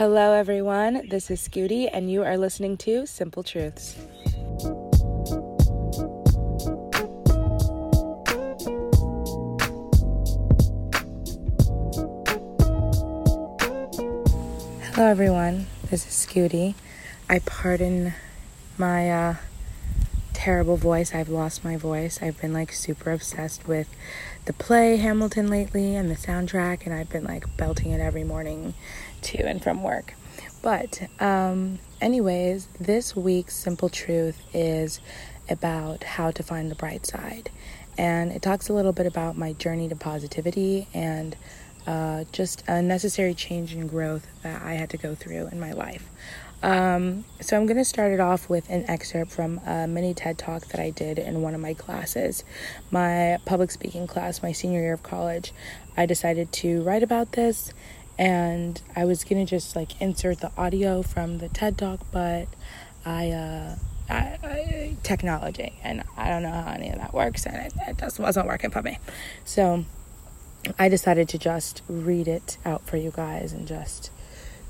Hello, everyone. This is Scooty, and you are listening to Simple Truths. Hello, everyone. This is Scooty. I pardon my uh, terrible voice. I've lost my voice. I've been like super obsessed with the play Hamilton lately and the soundtrack, and I've been like belting it every morning to and from work. But, um, anyways, this week's Simple Truth is about how to find the bright side. And it talks a little bit about my journey to positivity and uh, just a necessary change and growth that I had to go through in my life. Um, so I'm going to start it off with an excerpt from a mini TED talk that I did in one of my classes, my public speaking class, my senior year of college. I decided to write about this, and I was going to just like insert the audio from the TED talk, but I, uh, I, I, technology, and I don't know how any of that works, and it, it just wasn't working for me. So I decided to just read it out for you guys and just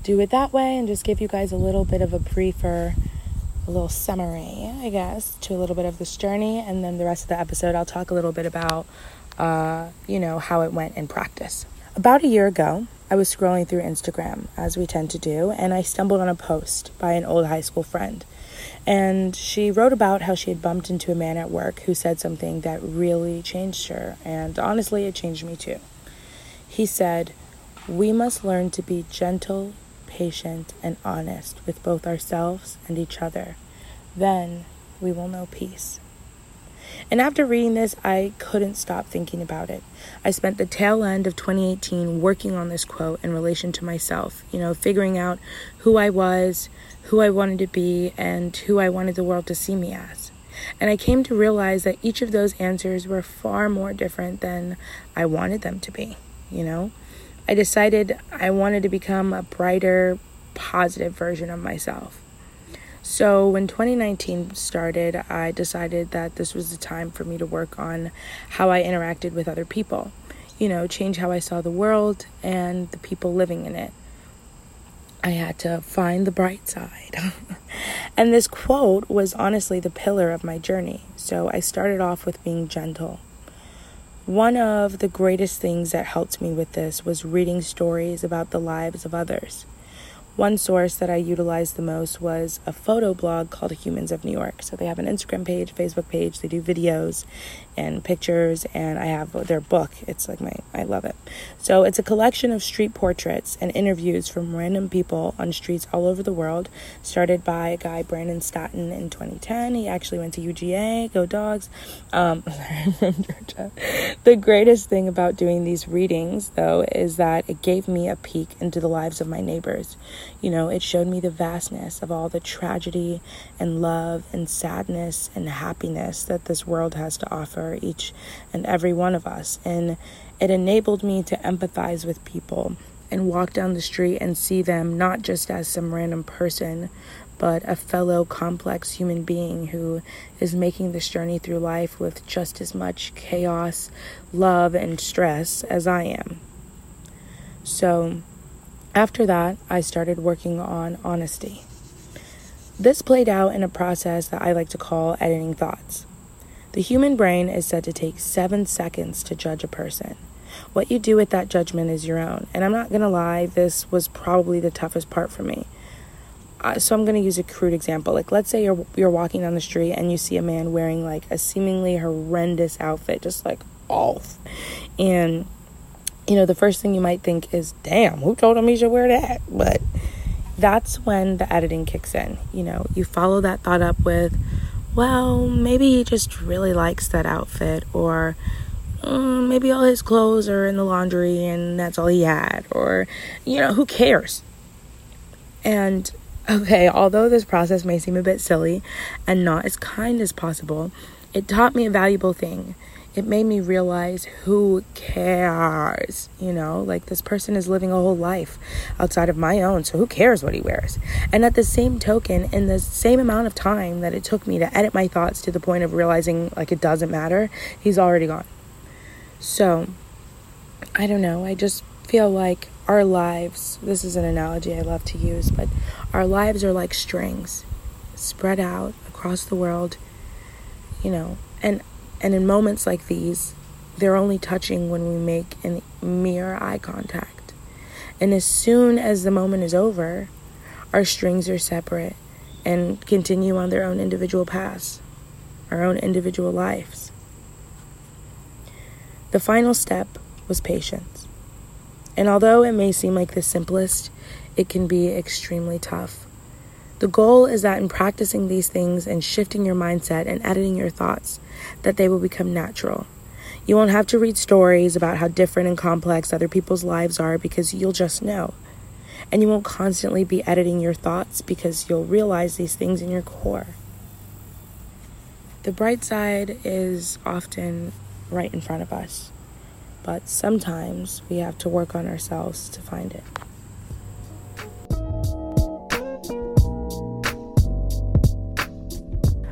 do it that way and just give you guys a little bit of a briefer, a little summary, I guess, to a little bit of this journey. And then the rest of the episode, I'll talk a little bit about, uh, you know, how it went in practice. About a year ago, I was scrolling through Instagram, as we tend to do, and I stumbled on a post by an old high school friend. And she wrote about how she had bumped into a man at work who said something that really changed her. And honestly, it changed me too. He said, We must learn to be gentle patient, and honest with both ourselves and each other. Then we will know peace. And after reading this, I couldn't stop thinking about it. I spent the tail end of 2018 working on this quote in relation to myself, you know, figuring out who I was, who I wanted to be, and who I wanted the world to see me as. And I came to realize that each of those answers were far more different than I wanted them to be, you know? I decided I wanted to become a brighter, positive version of myself. So when 2019 started, I decided that this was the time for me to work on how I interacted with other people. You know, change how I saw the world and the people living in it. I had to find the bright side. and this quote was honestly the pillar of my journey. So I started off with being gentle. One of the greatest things that helped me with this was reading stories about the lives of others. One source that I utilized the most was a photo blog called Humans of New York. So they have an Instagram page, Facebook page, they do videos and pictures, and I have their book. It's like my, I love it. So it's a collection of street portraits and interviews from random people on streets all over the world, started by a guy, Brandon Stanton, in 2010. He actually went to UGA, go dogs. Um, from Georgia. The greatest thing about doing these readings, though, is that it gave me a peek into the lives of my neighbors. You know, it showed me the vastness of all the tragedy and love and sadness and happiness that this world has to offer each and every one of us. And it enabled me to empathize with people and walk down the street and see them not just as some random person, but a fellow complex human being who is making this journey through life with just as much chaos, love, and stress as I am. So, after that, I started working on honesty. This played out in a process that I like to call editing thoughts. The human brain is said to take seven seconds to judge a person. What you do with that judgment is your own. And I'm not going to lie, this was probably the toughest part for me. Uh, so I'm going to use a crude example. Like let's say you're you're walking down the street and you see a man wearing like a seemingly horrendous outfit, just like off. And you know, the first thing you might think is, damn, who told him he should wear that? But that's when the editing kicks in. You know, you follow that thought up with, well, maybe he just really likes that outfit, or mm, maybe all his clothes are in the laundry and that's all he had, or, you know, who cares? And okay, although this process may seem a bit silly and not as kind as possible, it taught me a valuable thing it made me realize who cares, you know, like this person is living a whole life outside of my own, so who cares what he wears? And at the same token, in the same amount of time that it took me to edit my thoughts to the point of realizing like it doesn't matter, he's already gone. So, I don't know, I just feel like our lives, this is an analogy I love to use, but our lives are like strings spread out across the world, you know, and and in moments like these, they're only touching when we make a mere eye contact. And as soon as the moment is over, our strings are separate and continue on their own individual paths, our own individual lives. The final step was patience. And although it may seem like the simplest, it can be extremely tough. The goal is that in practicing these things and shifting your mindset and editing your thoughts, that they will become natural. You won't have to read stories about how different and complex other people's lives are because you'll just know. And you won't constantly be editing your thoughts because you'll realize these things in your core. The bright side is often right in front of us, but sometimes we have to work on ourselves to find it.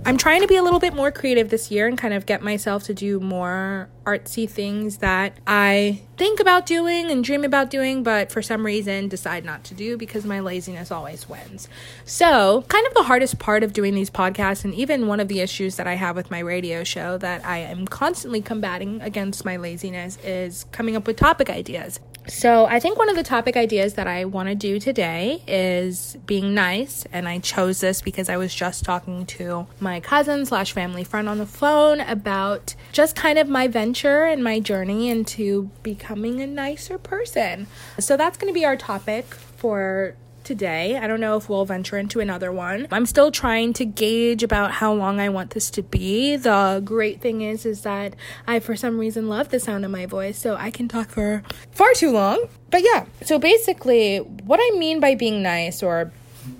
I'm trying to be a little bit more creative this year and kind of get myself to do more artsy things that I think about doing and dream about doing, but for some reason decide not to do because my laziness always wins. So, kind of the hardest part of doing these podcasts, and even one of the issues that I have with my radio show that I am constantly combating against my laziness is coming up with topic ideas. So, I think one of the topic ideas that I want to do today is being nice. And I chose this because I was just talking to my cousin slash family friend on the phone about just kind of my venture and my journey into becoming a nicer person. So, that's going to be our topic for today. I don't know if we'll venture into another one. I'm still trying to gauge about how long I want this to be. The great thing is is that I for some reason love the sound of my voice, so I can talk for far too long. But yeah, so basically what I mean by being nice or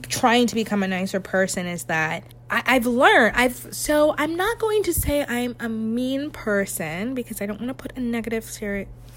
trying to become a nicer person is that I, have learned I've so I'm not going to say I'm a mean person because I don't want to put a negative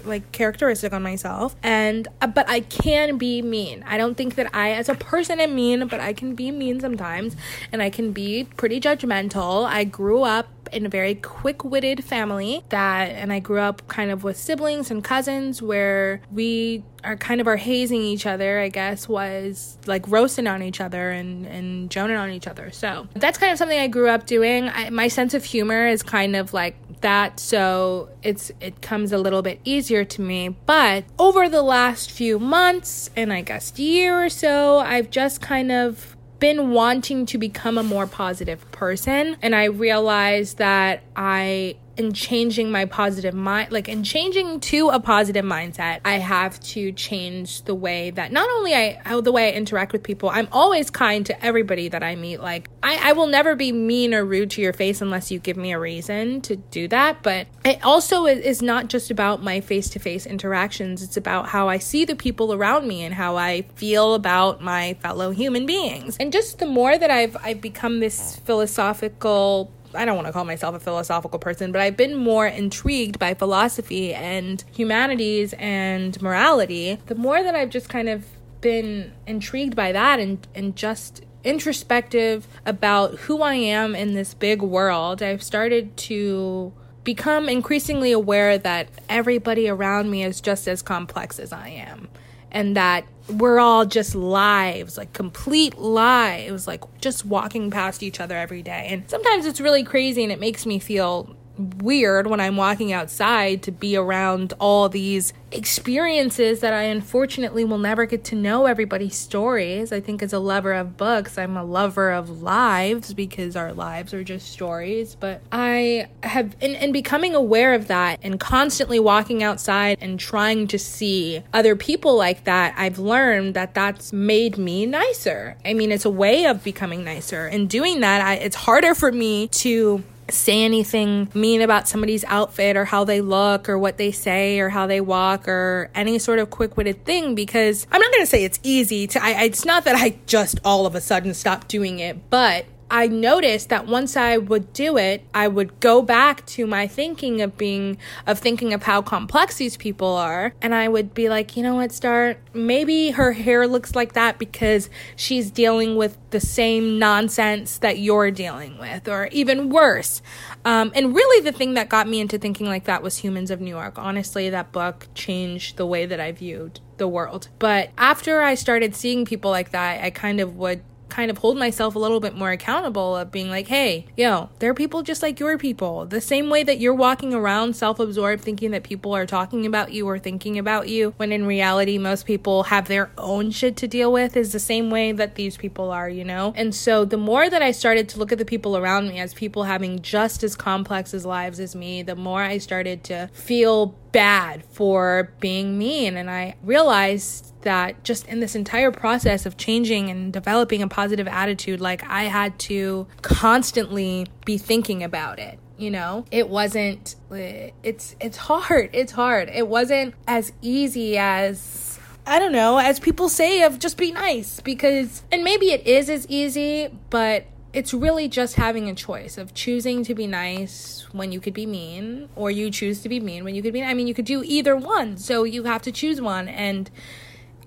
like characteristic on myself and uh, but I can be mean. I don't think that I as a person am mean, but I can be mean sometimes and I can be pretty judgmental. I grew up in a very quick-witted family that and I grew up kind of with siblings and cousins where we are kind of are hazing each other, I guess, was like roasting on each other and, and joning on each other. So that's kind of something I grew up doing. I, my sense of humor is kind of like that so it's it comes a little bit easier to me. But over the last few months and i guess year or so i've just kind of been wanting to become a more positive person. And i realized that i in changing my positive mind like in changing to a positive mindset i have to change the way that not only i how the way i interact with people i'm always kind to everybody that i meet. Like i, I will never be mean or rude to your face unless you give me a reason to do that. But it also is not just about my face-to-face interactions. It's about how i see the people around me and how i feel about my fellow human beings. And just the more that i've i've become this philosophical I don't want to call myself a philosophical person, but I've been more intrigued by philosophy and humanities and morality. The more that I've just kind of been intrigued by that and and just introspective about who I am in this big world, I've started to become increasingly aware that everybody around me is just as complex as I am and that we're all just lives, like complete lives, like just walking past each other every day. And sometimes it's really crazy and it makes me feel weird when I'm walking outside to be around all these experiences that I unfortunately will never get to know everybody's stories. I think as a lover of books, I'm a lover of lives because our lives are just stories. But I have, in, in becoming aware of that and constantly walking outside and trying to see other people like that, I've learned that that's made me nicer. I mean, it's a way of becoming nicer. And doing that, I, it's harder for me to say anything mean about somebody's outfit or how they look or what they say or how they walk or any sort of quick-witted thing because I'm not going to say it's easy to I, it's not that I just all of a sudden stopped doing it but I noticed that once I would do it, I would go back to my thinking of being, of thinking of how complex these people are. And I would be like, you know what, Star, maybe her hair looks like that because she's dealing with the same nonsense that you're dealing with, or even worse. Um, and really, the thing that got me into thinking like that was Humans of New York. Honestly, that book changed the way that I viewed the world. But after I started seeing people like that, I kind of would kind of hold myself a little bit more accountable of being like, hey, yo, there are people just like your people. The same way that you're walking around self absorbed thinking that people are talking about you or thinking about you, when in reality, most people have their own shit to deal with, is the same way that these people are, you know? And so the more that I started to look at the people around me as people having just as complex as lives as me, the more I started to feel bad for being mean. And I realized that just in this entire process of changing and developing a positive attitude, like I had to constantly be thinking about it you know it wasn't eh, it's it's hard it's hard it wasn't as easy as I don't know, as people say, of just be nice because, and maybe it is as easy, but it's really just having a choice of choosing to be nice when you could be mean, or you choose to be mean when you could be. I mean, you could do either one, so you have to choose one, and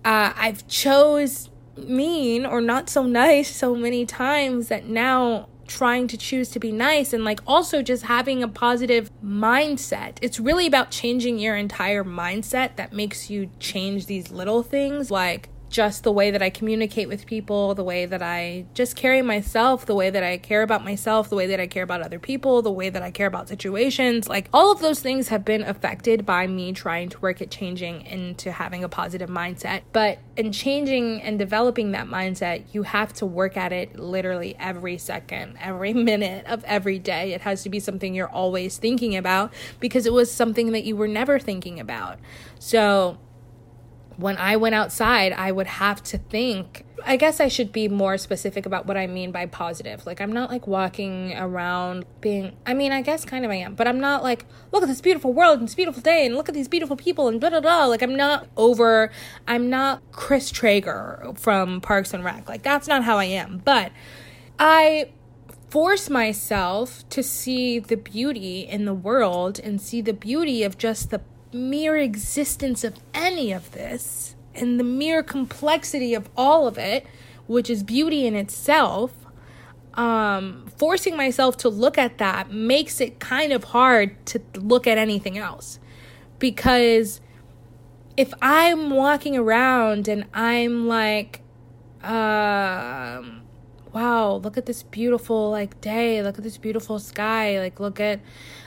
uh, I've chose mean or not so nice so many times that now trying to choose to be nice and like also just having a positive mindset. It's really about changing your entire mindset that makes you change these little things like just the way that I communicate with people, the way that I just carry myself, the way that I care about myself, the way that I care about other people, the way that I care about situations. Like all of those things have been affected by me trying to work at changing into having a positive mindset. But in changing and developing that mindset, you have to work at it literally every second, every minute of every day. It has to be something you're always thinking about because it was something that you were never thinking about. So, when I went outside, I would have to think. I guess I should be more specific about what I mean by positive. Like, I'm not like walking around being, I mean, I guess kind of I am, but I'm not like, look at this beautiful world and this beautiful day and look at these beautiful people and blah, blah, blah. Like, I'm not over, I'm not Chris Traeger from Parks and Rec. Like, that's not how I am. But I force myself to see the beauty in the world and see the beauty of just the mere existence of any of this and the mere complexity of all of it, which is beauty in itself, um, forcing myself to look at that makes it kind of hard to look at anything else. Because if I'm walking around and I'm like, um, wow, look at this beautiful like day, look at this beautiful sky, like look at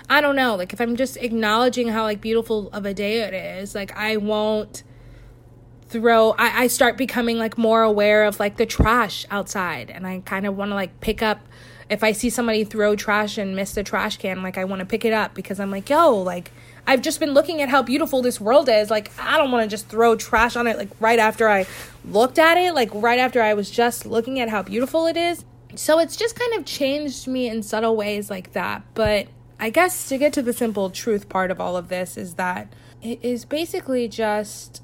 I don't know, like if I'm just acknowledging how like beautiful of a day it is, like I won't throw I, I start becoming like more aware of like the trash outside and I kind of want to like pick up if I see somebody throw trash and miss the trash can, like I want to pick it up because I'm like, yo, like I've just been looking at how beautiful this world is. Like I don't want to just throw trash on it like right after I looked at it, like right after I was just looking at how beautiful it is. So it's just kind of changed me in subtle ways like that. But I guess to get to the simple truth part of all of this is that it is basically just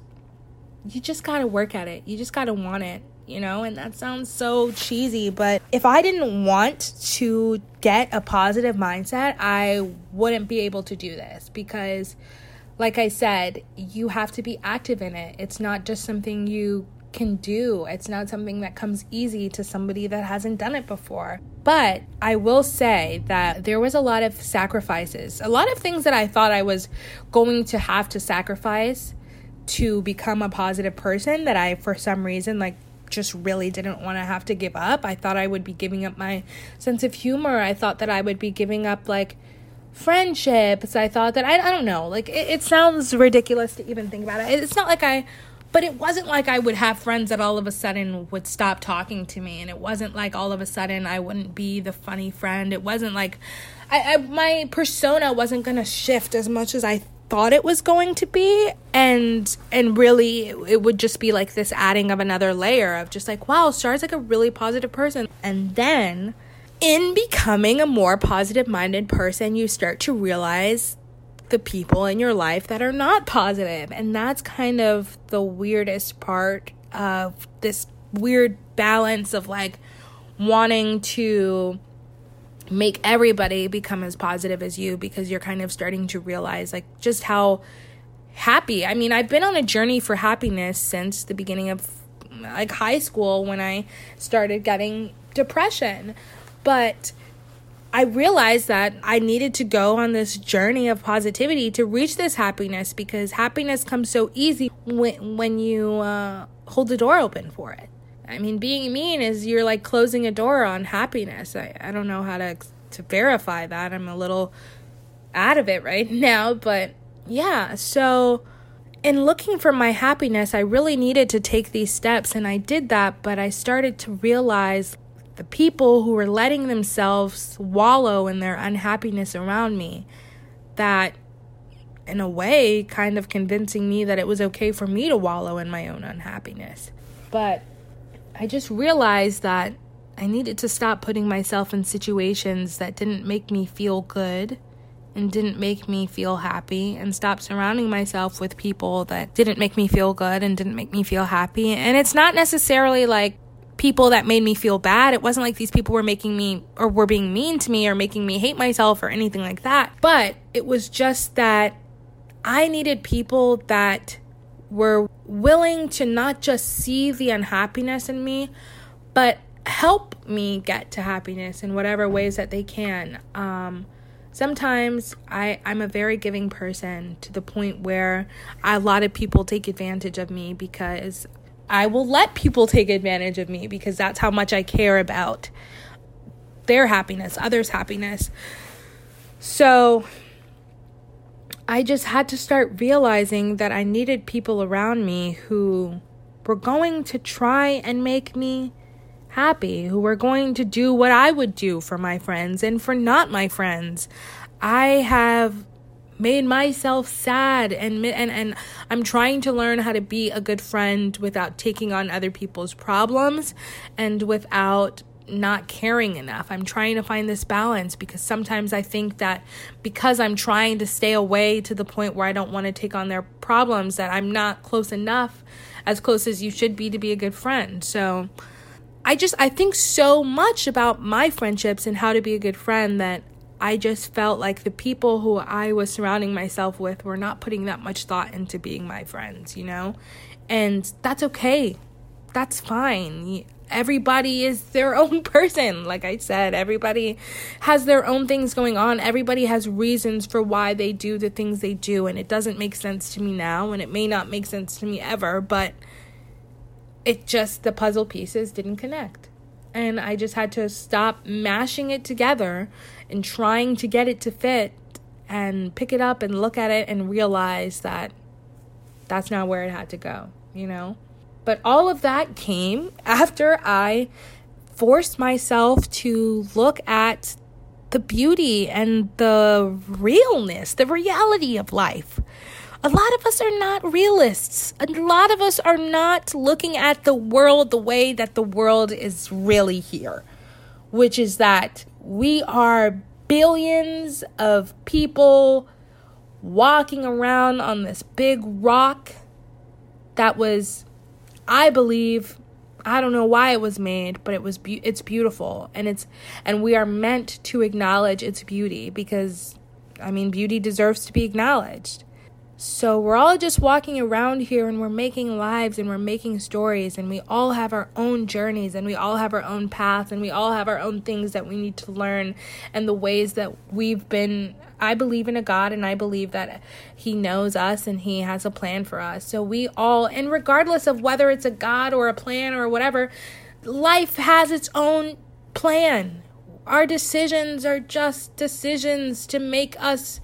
you just got to work at it. You just got to want it, you know? And that sounds so cheesy, but if I didn't want to get a positive mindset, I wouldn't be able to do this because like I said, you have to be active in it. It's not just something you can do. It's not something that comes easy to somebody that hasn't done it before. But I will say that there was a lot of sacrifices, a lot of things that I thought I was going to have to sacrifice to become a positive person that I, for some reason, like just really didn't want to have to give up. I thought I would be giving up my sense of humor. I thought that I would be giving up like friendships. I thought that I, I don't know, like it, it sounds ridiculous to even think about it. It's not like I but it wasn't like I would have friends that all of a sudden would stop talking to me, and it wasn't like all of a sudden I wouldn't be the funny friend. It wasn't like I, I my persona wasn't gonna shift as much as I thought it was going to be and and really it, would just be like this adding of another layer of just like wow star's like a really positive person and then in becoming a more positive minded person you start to realize the people in your life that are not positive. And that's kind of the weirdest part of this weird balance of like, wanting to make everybody become as positive as you because you're kind of starting to realize like just how happy. I mean, I've been on a journey for happiness since the beginning of like high school when I started getting depression. But I realized that I needed to go on this journey of positivity to reach this happiness because happiness comes so easy when when you uh, hold the door open for it. I mean, being mean is you're like closing a door on happiness. I, I don't know how to to verify that. I'm a little out of it right now, but yeah. So, in looking for my happiness, I really needed to take these steps, and I did that. But I started to realize the people who were letting themselves wallow in their unhappiness around me, that in a way, kind of convincing me that it was okay for me to wallow in my own unhappiness. But I just realized that I needed to stop putting myself in situations that didn't make me feel good and didn't make me feel happy and stop surrounding myself with people that didn't make me feel good and didn't make me feel happy. And it's not necessarily like people that made me feel bad. It wasn't like these people were making me or were being mean to me or making me hate myself or anything like that. But it was just that I needed people that were willing to not just see the unhappiness in me, but help me get to happiness in whatever ways that they can. Um, sometimes I, I'm a very giving person to the point where a lot of people take advantage of me because I will let people take advantage of me because that's how much I care about their happiness, others' happiness. So I just had to start realizing that I needed people around me who were going to try and make me happy, who were going to do what I would do for my friends and for not my friends. I have made myself sad and and and I'm trying to learn how to be a good friend without taking on other people's problems and without not caring enough. I'm trying to find this balance because sometimes I think that because I'm trying to stay away to the point where I don't want to take on their problems that I'm not close enough as close as you should be to be a good friend. So I just I think so much about my friendships and how to be a good friend that I just felt like the people who I was surrounding myself with were not putting that much thought into being my friends, you know? And that's okay. That's fine everybody is their own person. Like I said, everybody has their own things going on. Everybody has reasons for why they do the things they do. And it doesn't make sense to me now. And it may not make sense to me ever. But it just, the puzzle pieces didn't connect. And I just had to stop mashing it together and trying to get it to fit and pick it up and look at it and realize that that's not where it had to go, you know? But all of that came after I forced myself to look at the beauty and the realness, the reality of life. A lot of us are not realists. A lot of us are not looking at the world the way that the world is really here, which is that we are billions of people walking around on this big rock that was I believe I don't know why it was made, but it was be- it's beautiful and it's and we are meant to acknowledge its beauty because I mean beauty deserves to be acknowledged. So we're all just walking around here and we're making lives and we're making stories and we all have our own journeys and we all have our own paths and we all have our own things that we need to learn and the ways that we've been I believe in a God and I believe that He knows us and He has a plan for us. So we all, and regardless of whether it's a God or a plan or whatever, life has its own plan. Our decisions are just decisions to make us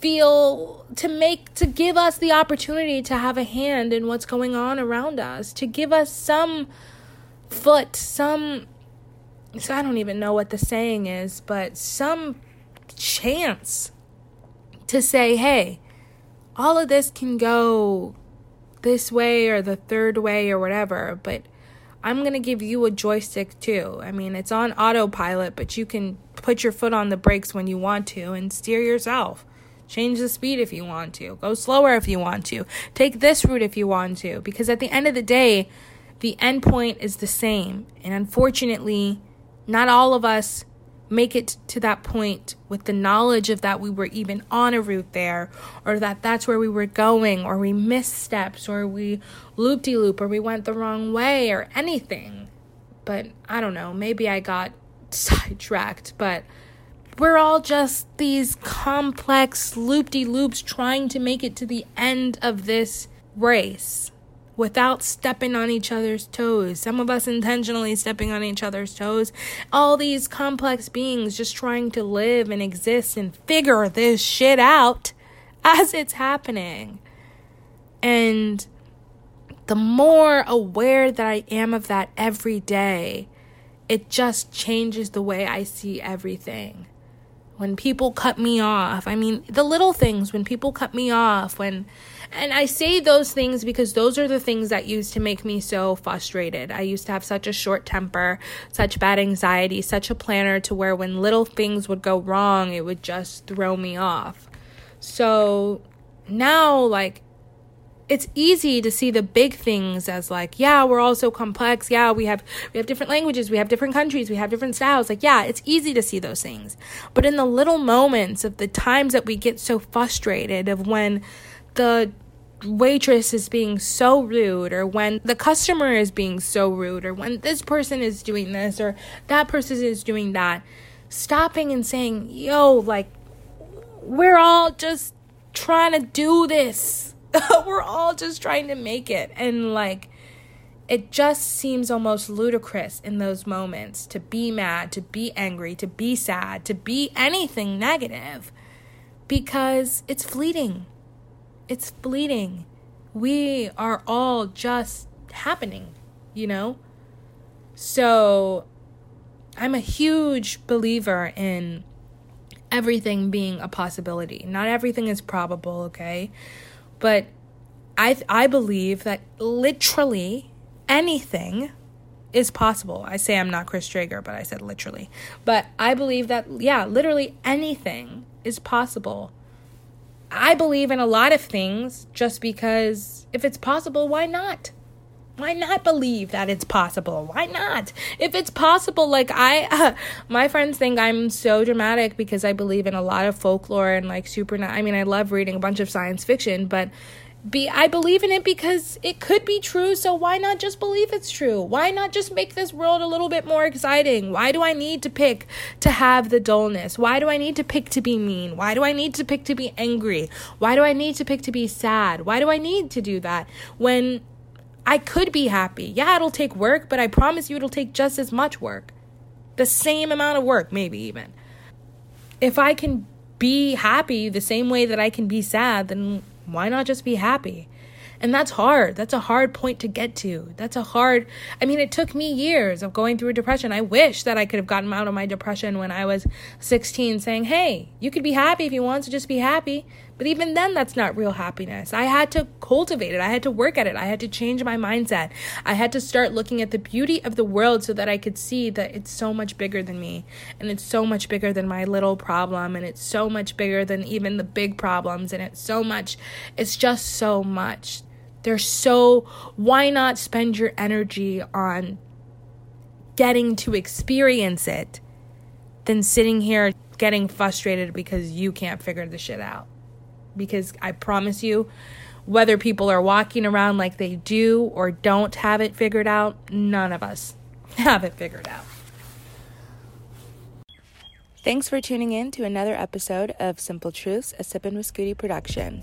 feel to make to give us the opportunity to have a hand in what's going on around us to give us some foot some so I don't even know what the saying is but some chance to say, hey, all of this can go this way or the third way or whatever, but I'm going to give you a joystick too. I mean, it's on autopilot, but you can put your foot on the brakes when you want to and steer yourself. Change the speed if you want to. Go slower if you want to. Take this route if you want to. Because at the end of the day, the end point is the same. And unfortunately, not all of us make it to that point with the knowledge of that we were even on a route there or that that's where we were going or we missed steps or we loop de loop or we went the wrong way or anything but i don't know maybe i got sidetracked but we're all just these complex loop de loops trying to make it to the end of this race without stepping on each other's toes. Some of us intentionally stepping on each other's toes. All these complex beings just trying to live and exist and figure this shit out as it's happening. And the more aware that I am of that every day, it just changes the way I see everything when people cut me off. I mean, the little things when people cut me off, when and I say those things because those are the things that used to make me so frustrated. I used to have such a short temper, such bad anxiety, such a planner to where when little things would go wrong, it would just throw me off. So now, like, it's easy to see the big things as like yeah we're all so complex. Yeah we have we have different languages. We have different countries. We have different styles. Like yeah it's easy to see those things. But in the little moments of the times that we get so frustrated of when the waitress is being so rude or when the customer is being so rude or when this person is doing this or that person is doing that stopping and saying yo like we're all just trying to do this we're all just trying to make it. And like, it just seems almost ludicrous in those moments to be mad, to be angry, to be sad, to be anything negative because it's fleeting. It's fleeting. We are all just happening, you know? So I'm a huge believer in everything being a possibility. Not everything is probable, okay? But I I believe that literally anything is possible. I say I'm not Chris Traeger, but I said literally. But I believe that yeah, literally anything is possible. I believe in a lot of things just because if it's possible, why not? Why not believe that it's possible? Why not? If it's possible, like I, uh, my friends think I'm so dramatic because I believe in a lot of folklore and like super. I mean, I love reading a bunch of science fiction, but be I believe in it because it could be true, so why not just believe it's true? Why not just make this world a little bit more exciting? Why do I need to pick to have the dullness? Why do I need to pick to be mean? Why do I need to pick to be angry? Why do I need to pick to be sad? Why do I need to do that when I could be happy. Yeah, it'll take work, but I promise you it'll take just as much work. The same amount of work, maybe even. If I can be happy the same way that I can be sad, then why not just be happy? And that's hard. That's a hard point to get to. That's a hard, I mean, it took me years of going through a depression. I wish that I could have gotten out of my depression when I was 16, saying, hey, you could be happy if you want to just be happy. But even then, that's not real happiness. I had to cultivate it. I had to work at it. I had to change my mindset. I had to start looking at the beauty of the world so that I could see that it's so much bigger than me. And it's so much bigger than my little problem. And it's so much bigger than even the big problems. And it's so much, it's just so much. They're so, why not spend your energy on getting to experience it than sitting here getting frustrated because you can't figure the shit out? Because I promise you, whether people are walking around like they do or don't have it figured out, none of us have it figured out. Thanks for tuning in to another episode of Simple Truths, a Sippin' with Scooty production.